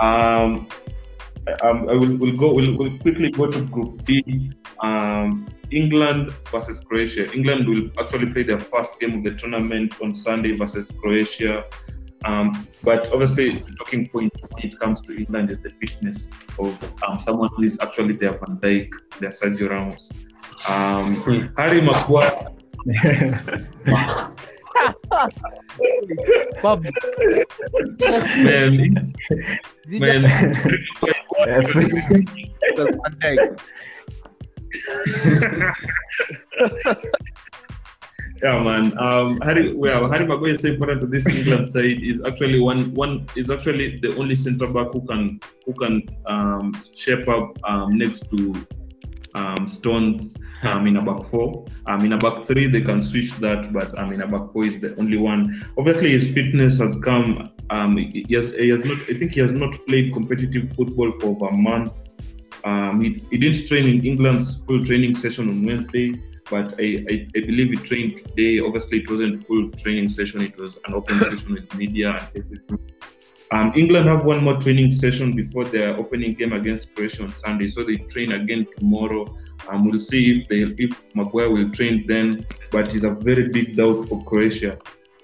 Um, um, I will we'll go. We'll, we'll quickly go to Group D. Um, England versus Croatia. England will actually play their first game of the tournament on Sunday versus Croatia. Um, but obviously, the talking point when it comes to England is the fitness of um, someone who is actually their Van Dijk, their Sergio Ramos. Um, Harry Maguire. Pablo, Man, man. Yeah, man. Um, Harry, well, Harry Maguire is important to this England side. Is actually one, one is actually the only centre back who can who can um, shape up um, next to um, Stones um, in a back four. Um, in a back three, they can switch that, but um, in a back four is the only one. Obviously, his fitness has come. Um, he has, he has not. I think he has not played competitive football for over a month. Um, he, he didn't train in England's full training session on Wednesday, but I, I, I believe he trained today. Obviously, it wasn't full training session; it was an open session with media and everything. Um, England have one more training session before their opening game against Croatia on Sunday, so they train again tomorrow. Um, we'll see if they if Maguire will train then, but it's a very big doubt for Croatia.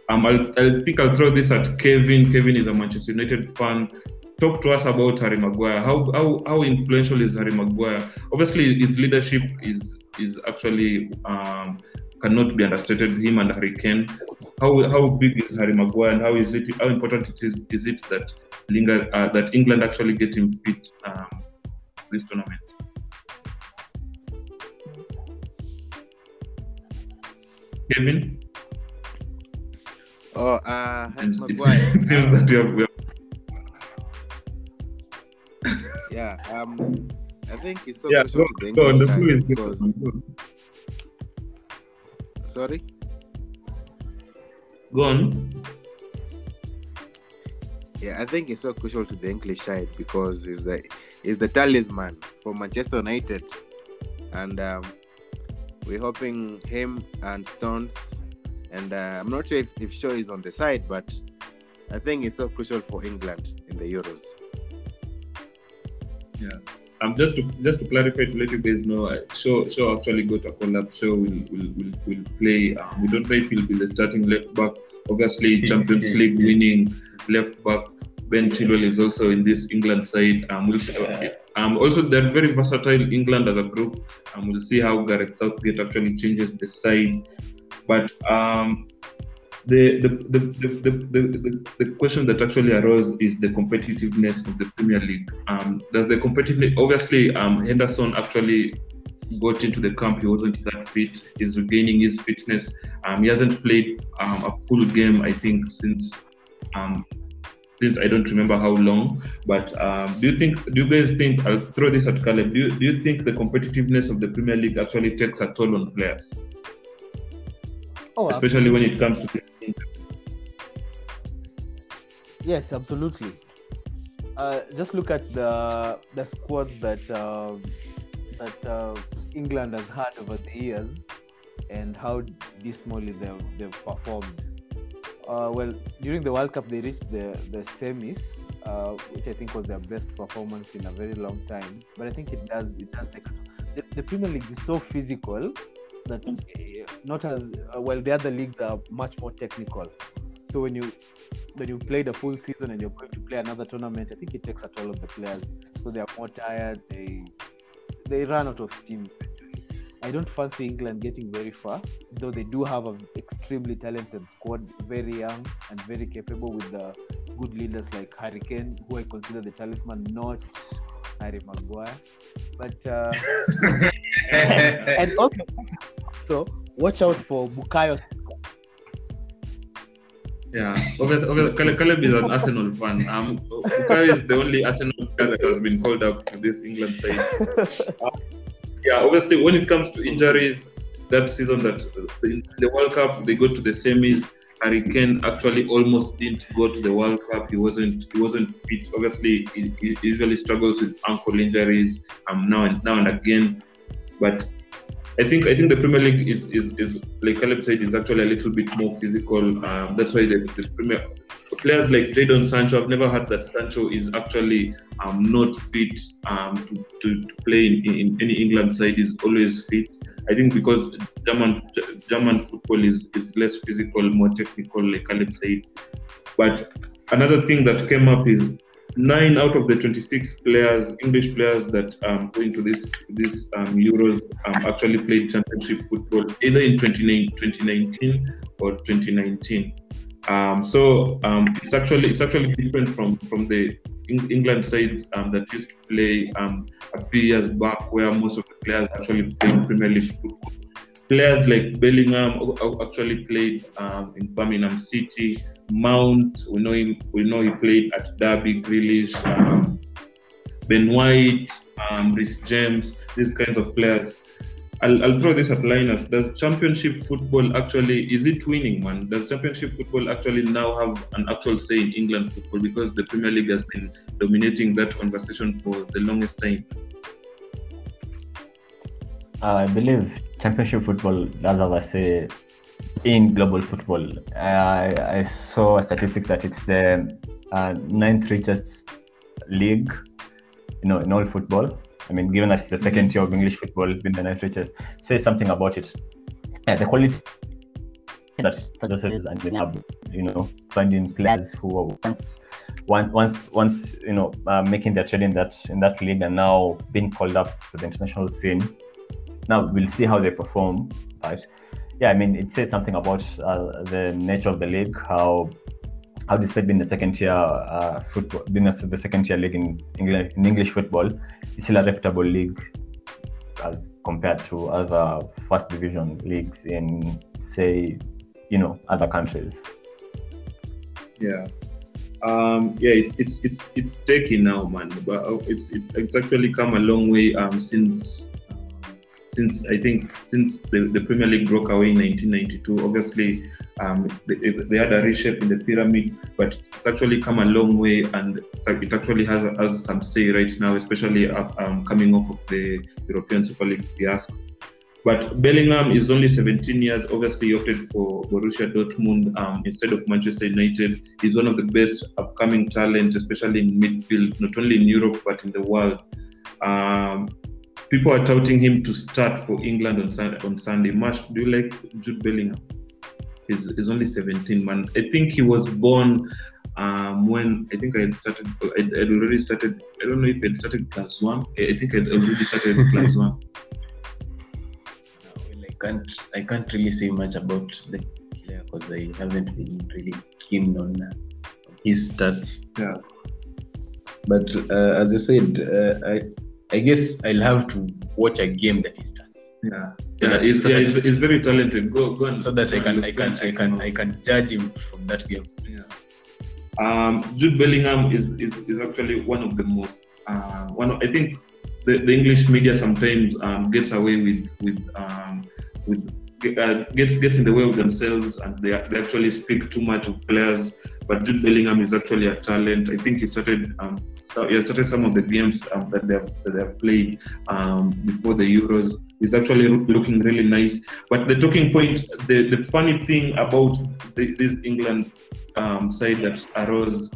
Um, I'll, I think I'll throw this at Kevin. Kevin is a Manchester United fan. Talk to us about Harry Maguire. How, how, how influential is Harry Maguire? Obviously, his leadership is is actually um, cannot be understated. Him and Harry Kane. How how big is Harry Maguire and how is it? How important it is is it that Lingard, uh, that England actually get him fit um, this tournament? Kevin, Oh, uh, Harry it Maguire. seems that you have. yeah, um, I think it's so Yeah, go, to the go Go on. yeah, I think it's so crucial to the English side because it's the it's the talisman for Manchester United, and um, we're hoping him and Stones, and uh, I'm not sure if, if Shaw is on the side, but I think it's so crucial for England in the Euros. Yeah. Um, just to just to clarify to let you guys know, uh, Shaw Shaw actually got a call up. Shaw will will, will, will play. Um, we don't know if he'll be the starting left back obviously Champions League winning left back Ben Chilwell is also in this England side. Um, we'll see, yeah. um, also, they're very versatile England as a group. Um, we'll see how Gareth Southgate actually changes the side. But um, the, the, the, the, the, the, the, question that actually arose is the competitiveness of the Premier League. Um, does the competitiveness, obviously, um, Henderson actually got into the camp, he wasn't that fit, he's regaining his fitness. Um, he hasn't played um, a full game, I think, since um, since I don't remember how long. But um, do you think do you guys think I'll throw this at Caleb, do you, do you think the competitiveness of the Premier League actually takes a toll on players? Oh, Especially when it comes to Yes, absolutely. Uh, just look at the the squad that um, that uh, England has had over the years and how dismally they've, they've performed. Uh, well, during the World Cup, they reached the the semis, uh, which I think was their best performance in a very long time. But I think it does it does take the, the Premier League is so physical that uh, not as uh, well. The other leagues are much more technical. So when you when you played a full season and you're going to play another tournament, I think it takes a toll on the players. So they are more tired. They they run out of steam. I don't fancy England getting very far, though they do have an extremely talented squad, very young and very capable with the good leaders like Harry Kane, who I consider the talisman, not Harry Maguire. But uh, and also, so watch out for Bukayo. Yeah, obviously, Caleb is an Arsenal fan. Um, Bukayo is the only Arsenal that has been called up to this England side. Uh, yeah, obviously, when it comes to injuries, that season that the World Cup they go to the semis. Harry Kane actually almost didn't go to the World Cup. He wasn't he wasn't fit. Obviously, he, he usually struggles with ankle injuries. Um, now and now and again, but I think I think the Premier League is, is, is like Caleb said is actually a little bit more physical. Um, that's why the, the Premier players like Jadon Sancho. I've never heard that Sancho is actually um, not fit um, to, to, to play in, in any England side. Is always fit. I think because German German football is, is less physical, more technical, like Caleb said. But another thing that came up is nine out of the 26 players, English players that um, go into this this um, Euros um, actually played championship football either in 2019 or 2019. Um, so um, it's actually it's actually different from from the England sides um, that used to play um, a few years back, where most of the players actually played Premier League football. Players like Bellingham actually played um, in Birmingham City. Mount, we know him. We know he played at Derby, Grealish, um, Ben White, Reece James. These kinds of players. I'll, I'll throw this at Linus. Does championship football actually is it winning, man? Does championship football actually now have an actual say in England football because the Premier League has been dominating that conversation for the longest time? I believe championship football does have a say in global football. I, I saw a statistic that it's the uh, ninth richest league, you know, in all football. I mean, given that it's the second tier of English football, being the ninth richest, says something about it. Yeah, the quality that possesses and then have, you know, finding players who are once, once, once, once you know, uh, making their trade in that in that league and now being called up to the international scene. Now we'll see how they perform, but yeah, I mean, it says something about uh, the nature of the league, how how despite being the second tier uh, football, being the second tier league in English, in English football, it's still a reputable league as compared to other first division leagues in, say, you know, other countries. Yeah. Um, yeah, it's it's it's it's taking now, man. But uh, it's it's it's actually come a long way um, since since I think since the, the Premier League broke away in 1992. Obviously, um, they, they had a reshape in the pyramid, but it's actually come a long way, and it actually has, has some say right now, especially um, coming off of the European Super League fiasco. But Bellingham is only 17 years. Obviously, he opted for Borussia Dortmund um, instead of Manchester United. He's one of the best upcoming talents, especially in midfield, not only in Europe but in the world. Um, people are touting him to start for England on, on Sunday. Marsh, do you like Jude Bellingham? He's, he's only 17, man. I think he was born um, when I think I had started. I'd, I'd already started. I don't know if I'd started class one. I think I'd already started class one. Well, I can't I can't really say much about the player because I haven't been really keen on, uh, on his stats. Yeah. But uh, as I said, uh, I I guess I'll have to watch a game that is done. Yeah, So yeah, it's, so yeah, it's, it's very talented. Go, go and so that I go and can I can I can I can judge him from that game. Um, Jude Bellingham is, is, is actually one of the most uh, one. Of, I think the, the English media sometimes um, gets away with with um, with uh, gets gets in the way of themselves, and they they actually speak too much of players. But Jude Bellingham is actually a talent. I think he started um, so started some of the games um, that they have that they have played um, before the Euros. is actually looking really nice. But the talking point, the, the funny thing about the, this England um, side that arose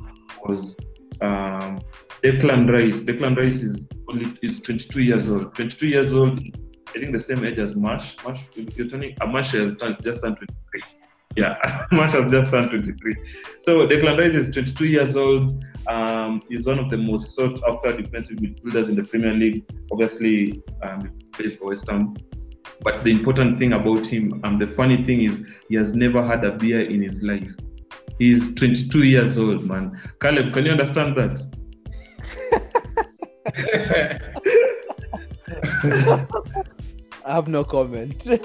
was um, Declan Rice. Declan Rice is only is 22 years old. 22 years old. I think the same age as Marsh. Marsh, you're turning. Uh, Marsh has just turned 23. Yeah, Marsh has just turned 23. So Declan Rice is 22 years old. Um, he's one of the most sought after defensive midfielders in the Premier League. Obviously, um, he plays for West Ham. But the important thing about him, um, the funny thing is, he has never had a beer in his life. He's 22 years old, man. Caleb, can you understand that? I have no comment.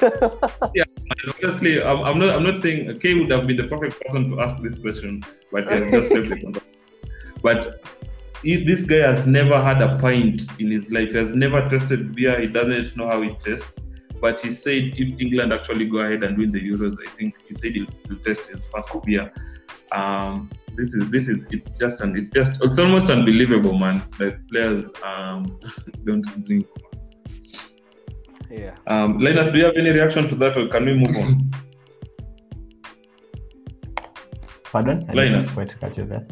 And honestly, I'm, I'm not. I'm not saying Kay would have been the perfect person to ask this question, but. But he, this guy has never had a pint in his life. He has never tasted beer. He doesn't know how it tastes. But he said if England actually go ahead and win the Euros, I think he said he'll, he'll test his first beer. Um, this is this is it's just and it's just it's almost unbelievable, man. That players um, don't drink. Yeah. Um, Linus, do you have any reaction to that, or can we move on? Pardon? I Linus. didn't quite catch you there.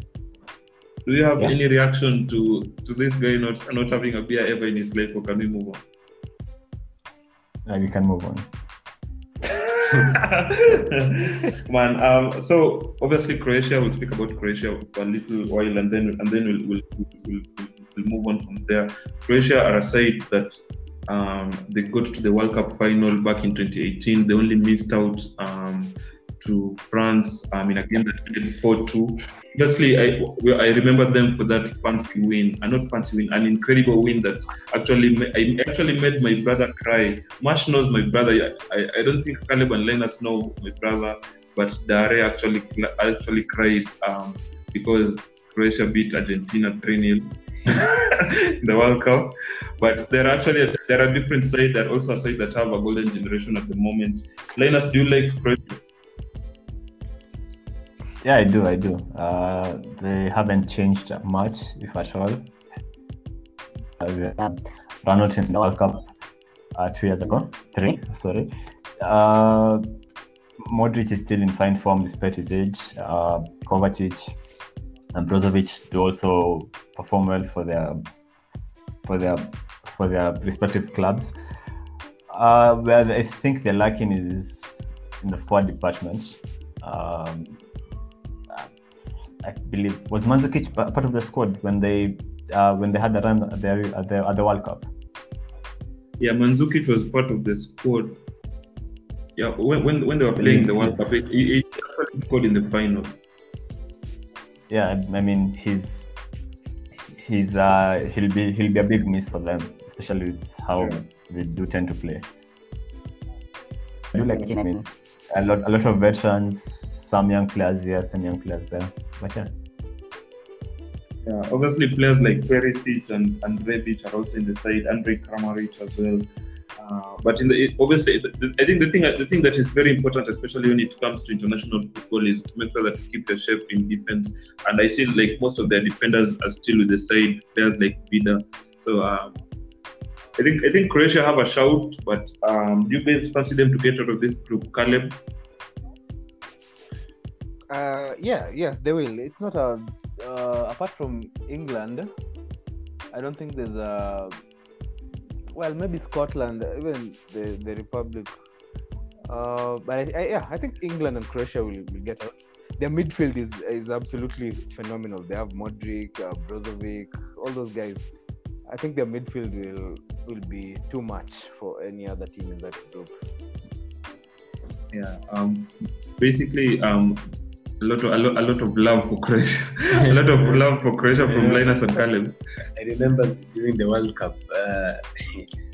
Do you have Yeah. any reaction to to this guy not not having a beer ever in his life, or can we move on? Uh, we can move on. Man, um, so obviously Croatia. We'll speak about Croatia for a little while, and then and then we'll we'll, we'll, we'll, we'll move on from there. Croatia are a side that um, they got to the World Cup final back in 2018. They only missed out um, to France um, in a game that ended 4-2. Firstly, I I remember them for that fancy win, and not fancy win, an incredible win that actually I actually made my brother cry. Marsh knows my brother. I, I don't think Caleb and know my brother, but Dare actually actually cried um, because Croatia beat Argentina 3 0 in the World Cup. But there are actually there are different sides that also a side that have a golden generation at the moment. Linus, do you like Croatia? Yeah, I do. I do. Uh, they haven't changed much, if at all. Uh, out in the World Cup uh, two years ago. Three, sorry. Uh, Modric is still in fine form despite his age. Uh, Kovacic and Brozovic do also perform well for their for their for their respective clubs. Uh, where I think they're lacking is in the forward department. Um, I believe was Mandzukic part of the squad when they uh, when they had the run at the, at the at the World Cup. Yeah, Mandzukic was part of the squad. Yeah, when when, when they were playing the World Cup, he, he he scored in the final. Yeah, I mean he's he's uh he'll be he'll be a big miss for them, especially with how Yeah. they do tend to play. I do like I mean, a lot a lot of veterans, some young players here, some young players there. But yeah. Yeah, obviously players like Perisic and, and Rebic are also in the side, Andre Kramaric as well. Uh, but in the obviously, the, the- I think the thing the thing that is very important, especially when it comes to international football, is to make sure that you keep your shape in defense. And I see like most of their defenders are still with the side players like Vida. So um, I think I think Croatia have a shout, but um, do you guys fancy them to get out of this group? Caleb, Uh, yeah, yeah, they will. It's not a uh, apart from England. I don't think there's a well, maybe Scotland, even the the Republic. Uh, but I, I, yeah, I think England and Croatia will, will get out. Their midfield is is absolutely phenomenal. They have Modric, uh, Brozovic, all those guys. I think their midfield will will be too much for any other team in that group. yeah. Um, basically, um, a lot of a lot, a lot of love for Croatia, a lot of love for Croatia from Yeah. Linus and Caleb. I remember during the World Cup, uh,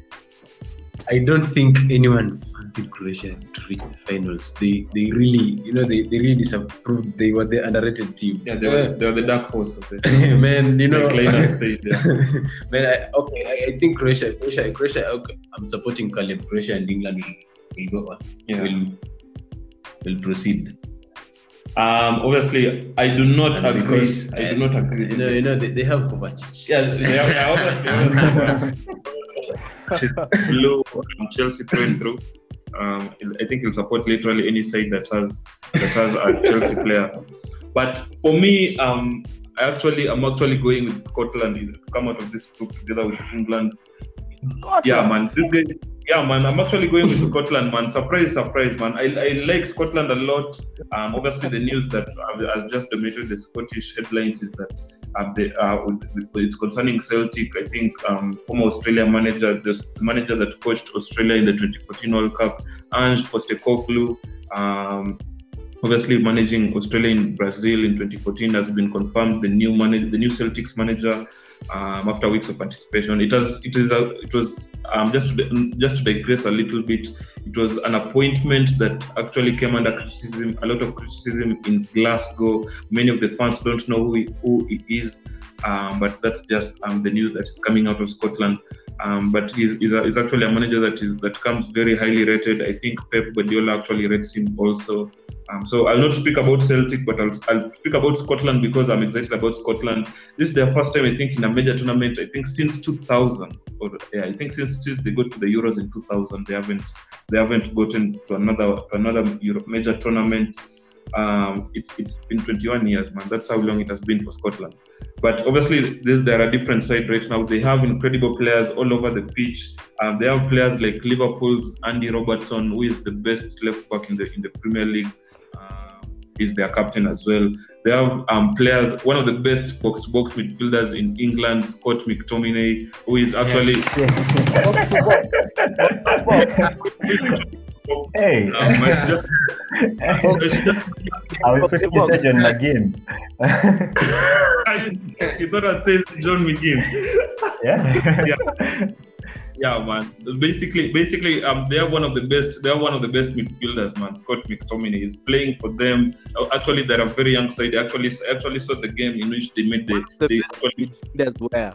I don't think anyone fancied Croatia to reach the finals. They they really, you know, they, they really disapproved. They were the underrated team. Yeah, they were, they were the dark horse of it. man, you know, like Linus said, yeah. man, I, okay, I, I think Croatia, Croatia, Croatia. Okay, I'm supporting Caleb. Croatia and England will, will go on. Yeah. Will will proceed. Um, obviously, I do not And agree. because, I do uh, not agree. You know, you know, they, they have Kovacic. yeah, yeah, yeah, obviously, obviously. Flew um, Chelsea through and through. Um, I think he'll support literally any side that has that has a Chelsea player. But for me, um, I actually I'm actually going with Scotland to come out of this group together with England. Yeah, man. This guy, yeah, man. I'm actually going with Scotland, man. Surprise, surprise, man. I, I like Scotland a lot. Um, obviously, the news that has just dominated the Scottish headlines is that uh, the, uh, it's concerning Celtic. I think um, former Australia manager, the manager that coached Australia in the 2014 World Cup, Ange Postecoglou. Um, obviously managing Australia in Brazil in 2014 has been confirmed the new manager, the new Celtics manager um, after weeks of anticipation. It was it is a, it was um, just to, just to digress a little bit, it was an appointment that actually came under criticism, a lot of criticism in Glasgow. Many of the fans don't know who he, who he is, um, but that's just um, the news that is coming out of Scotland. Um, but he's, he's, a, he's actually a manager that is that comes very highly rated. I think Pep Guardiola actually rates him also. Um, so I'll not speak about Celtic, but I'll, I'll speak about Scotland because I'm excited about Scotland. This is their first time, I think, in a major tournament. I think since 2000, or yeah, I think since, since they got to the Euros in 2000, they haven't they haven't gotten to another to another major tournament. Um, it's it's been 21 years, man. That's how long it has been for Scotland. But obviously, this, there are different sides right now. They have incredible players all over the pitch. Um, they have players like Liverpool's Andy Robertson, who is the best left back in the in the Premier League. Um, is their captain as well. They have um, players, one of the best box-to-box midfielders in England, Scott McTominay, who is actually hey, um, it's just, it's just I was pretty such in the game. you thought I'd say John McGinn. yeah. Yeah, Yeah, man. Basically, basically, um, they are one of the best. They are one of the best midfielders, man. Scott McTominay is playing for them. Uh, Actually, they're a very young side. They actually, actually saw the game in which they made the. They actually, That's where.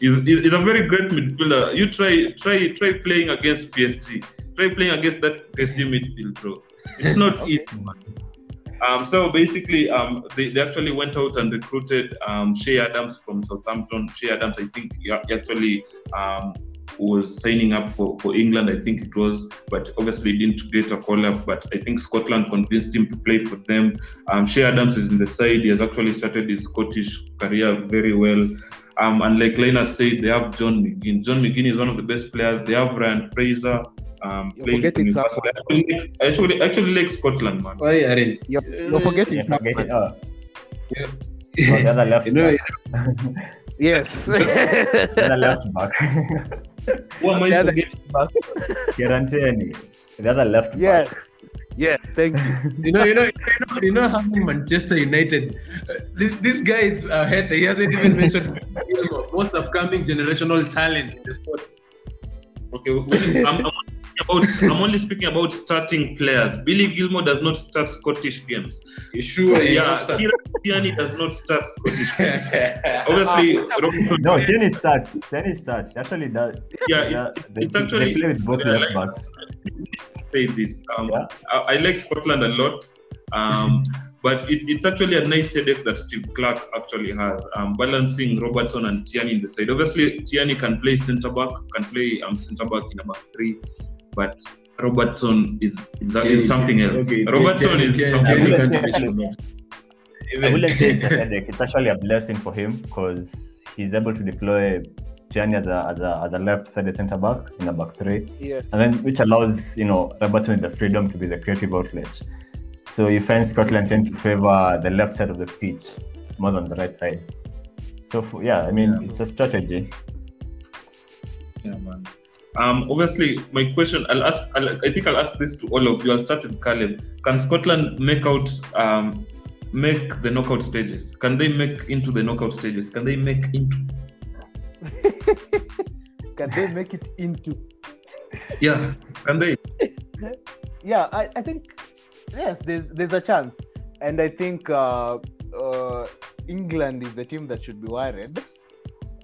He's, he's a very great midfielder. You try, try, try playing against PSG. Try playing against that PSG midfield, bro. It's not easy, man. Um, so basically, um, they, they actually went out and recruited um, Che Adams from Southampton. Che Adams, I think, he actually um, was signing up for, for England, I think it was, but obviously didn't get a call up. But I think Scotland convinced him to play for them. Um, Che Adams is in the side. He has actually started his Scottish career very well. Um, and like Lena said, they have John McGinn. John McGinn is one of the best players. They have Ryan Fraser. Um, You're playing for forgetting Newcastle. Actually, like- actually, actually like Scotland, man. Why Aaron? You're, you're forgetting. Yeah, forget it. Oh. Yeah. Oh, the other left You know, back. Yes. The other left back. What am I The other- forgetting? Kieran The other left back. yes. Yes. Thank you. you know, you know, you know, you know how Manchester United. Uh, this this guy is a hater. He hasn't even mentioned most upcoming generational talent in the sport. Okay, I'm, I'm, only speaking about, I'm only speaking about starting players. Billy Gilmour does not start Scottish games. You sure? he yeah, wants to- Kieran Tierney does not start Scottish games. Obviously, Robinson. No, Tierney starts. Tierney starts. Actually, that. yeah, yeah, it's, they, it's actually. they play with both yeah, left like- backs. say this. Um, Yeah. I, I like Scotland a lot, um, but it, it's actually a nice headache that Steve Clarke actually has, um, balancing Robertson and Tierney in the side. Obviously, Tierney can play centre back, can play um, centre back in a back three, but Robertson is, is, is something else. Okay, Robertson Tierney- is Tierney- something Tierney else. can- Tierney can- I wouldn't say it's a headache. It's actually a blessing for him because he's able to deploy Tierney as a, as a, as a left-sided centre back in a back three. Yes. and then which allows you know Robertson the freedom to be the creative outlet. So you find Scotland tend to favour the left side of the pitch more than the right side. So for, yeah, I mean it's a strategy. Yeah, man. Um, obviously, my question, I'll ask. I'll, I think I'll ask this to all of you. I'll start with Caleb. Can Scotland make out, um, make the knockout stages? Can they make into the knockout stages? Can they make into? Can they make it into? Yeah, can they? Yeah, I, I think yes. There's there's a chance, and I think uh, uh, England is the team that should be worried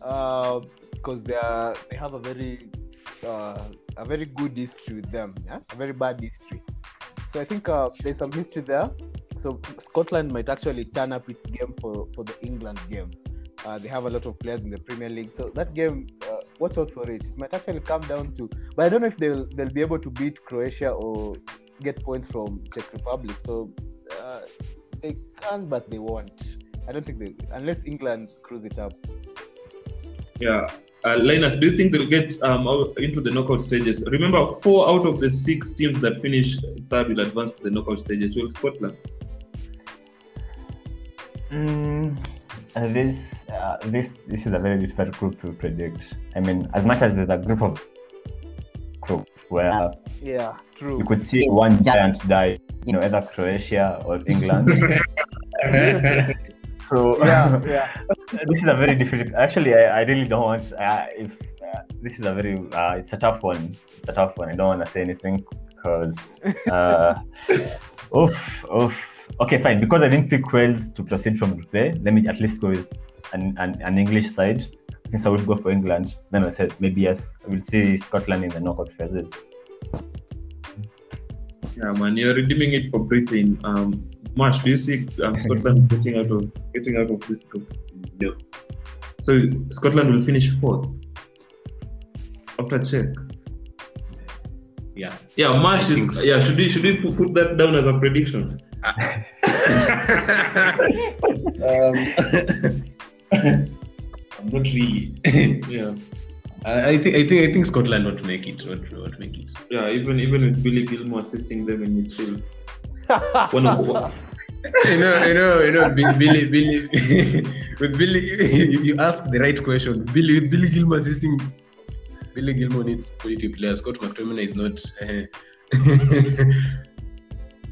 uh, because they are they have a very uh, a very good history with them, yeah? a very bad history. So I think uh, there's some history there. So Scotland might actually turn up its game for, for the England game. Uh, they have a lot of players in the Premier League, so that game, uh, watch out for it. It might actually come down to, but I don't know if they'll they'll be able to beat Croatia or get points from Czech Republic. So uh, they can, but they won't. I don't think they, unless England screws it up. Yeah. Uh, Linus, do you think they'll get um, into the knockout stages? Remember, four out of the six teams that finish third will advance to the knockout stages. Will Scotland? Mm, this uh, this this is a very difficult group to predict. I mean, as much as there's a group of group where Yeah, true. you could see one giant die, you know, either Croatia or England. so Yeah, yeah. this is a very difficult. Actually, I, I really don't want. Uh, if this is a very uh, it's a tough one. It's a tough one. I don't want to say anything because uh, oof, oof. Okay, fine. Because I didn't pick Wales to proceed from Group A, let me at least go with an, an, an English side. Since I would go for England, then I said maybe yes, I will see Scotland in the knockout phases. Yeah, man, you're redeeming it for Britain. Um, Marsh, do you see um, Scotland getting out of getting out of this group? No. So Scotland will finish fourth after check. Yeah. Yeah, Marsh. I think Is, so. yeah, should we should we put, put that down as a prediction? I'm not really. Yeah, I, I think I think I think Scotland won't make it. Won't, won't make it. yeah. Even even with Billy Gilmour assisting them in midfield. One you know, you know, you know, Bi- Billy, Billy, with Billy, you, you ask the right question. Billy, with Billy Gilmour assisting, Billy Gilmour needs quality players. Scott McTominay is not. Uh,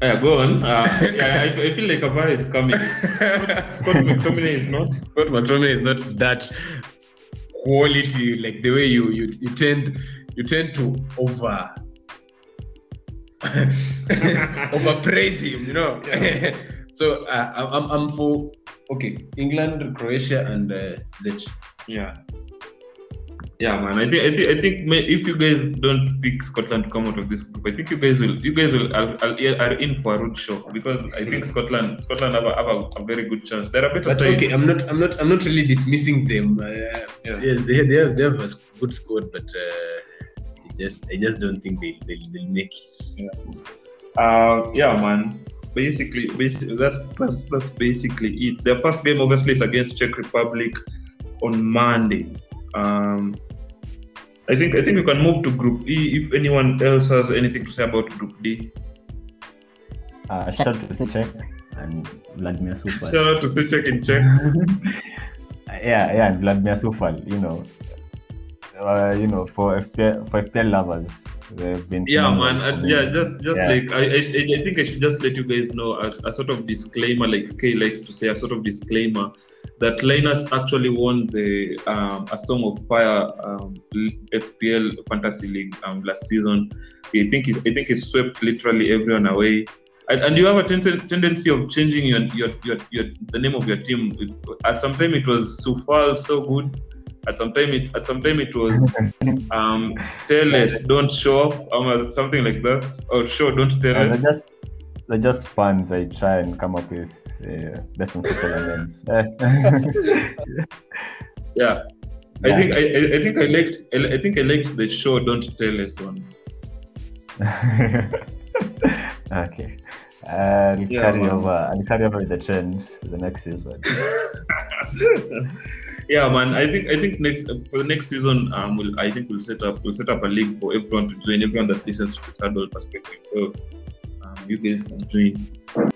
yeah, go on. Uh, yeah, I, I feel like a VAR is coming. Scott McTominay is not. Scott McTominay is not that quality. Like the way you you, you tend you tend to over overpraise him. You know. so uh, I'm I'm- I'm for okay England, Croatia, and uh, Czech. Yeah. Yeah, man. I think I think I think may, if you guys don't pick Scotland to come out of this group, I think you guys will you guys will are, are, are in for a rude show because I think Scotland Scotland have a, have a, a very good chance. They're a better But side. okay, I'm not, I'm not, I'm not really dismissing them. Uh, Yeah. Yes, they, they have, they have a good squad, but uh, just, I just don't think they, they, they'll make it. Uh, yeah, man. Basically, basically that's, that's that's basically it. Their first game obviously is against Czech Republic on Monday. Um, I think I think we can move to Group E. If anyone else has anything to say about Group D, Uh, shout out to Czech and Vladimir Coufal. shout out to Soucek in Czech. yeah, yeah, and Vladimir Coufal, you know. Uh, you know, for FPL, for FPL lovers, they've been yeah man yeah just just Yeah. like I, I I think i should just let you guys know a, a sort of disclaimer like kay likes to say a sort of disclaimer that linus actually won the um, a song of fire um, fpl fantasy league um, last season. I think it, i think it swept literally everyone away. And, and you have a ten- tendency of changing your, your, your, your the name of your team. At some time it was sufal so good at some time it at some time it was um tell us don't show up um, something like that or show don't tell us they're just they're just puns I try and come up with uh, best on football names. yeah I think I, I, I think I liked I, I think I liked the show don't tell us one okay. I'll Yeah, carry man. over. I'll carry over with the trend for the next season. yeah man I think I think next for the next season um we'll, I think we'll set up we'll set up a league for everyone to join everyone that listens to the perspective. So um, you guys can join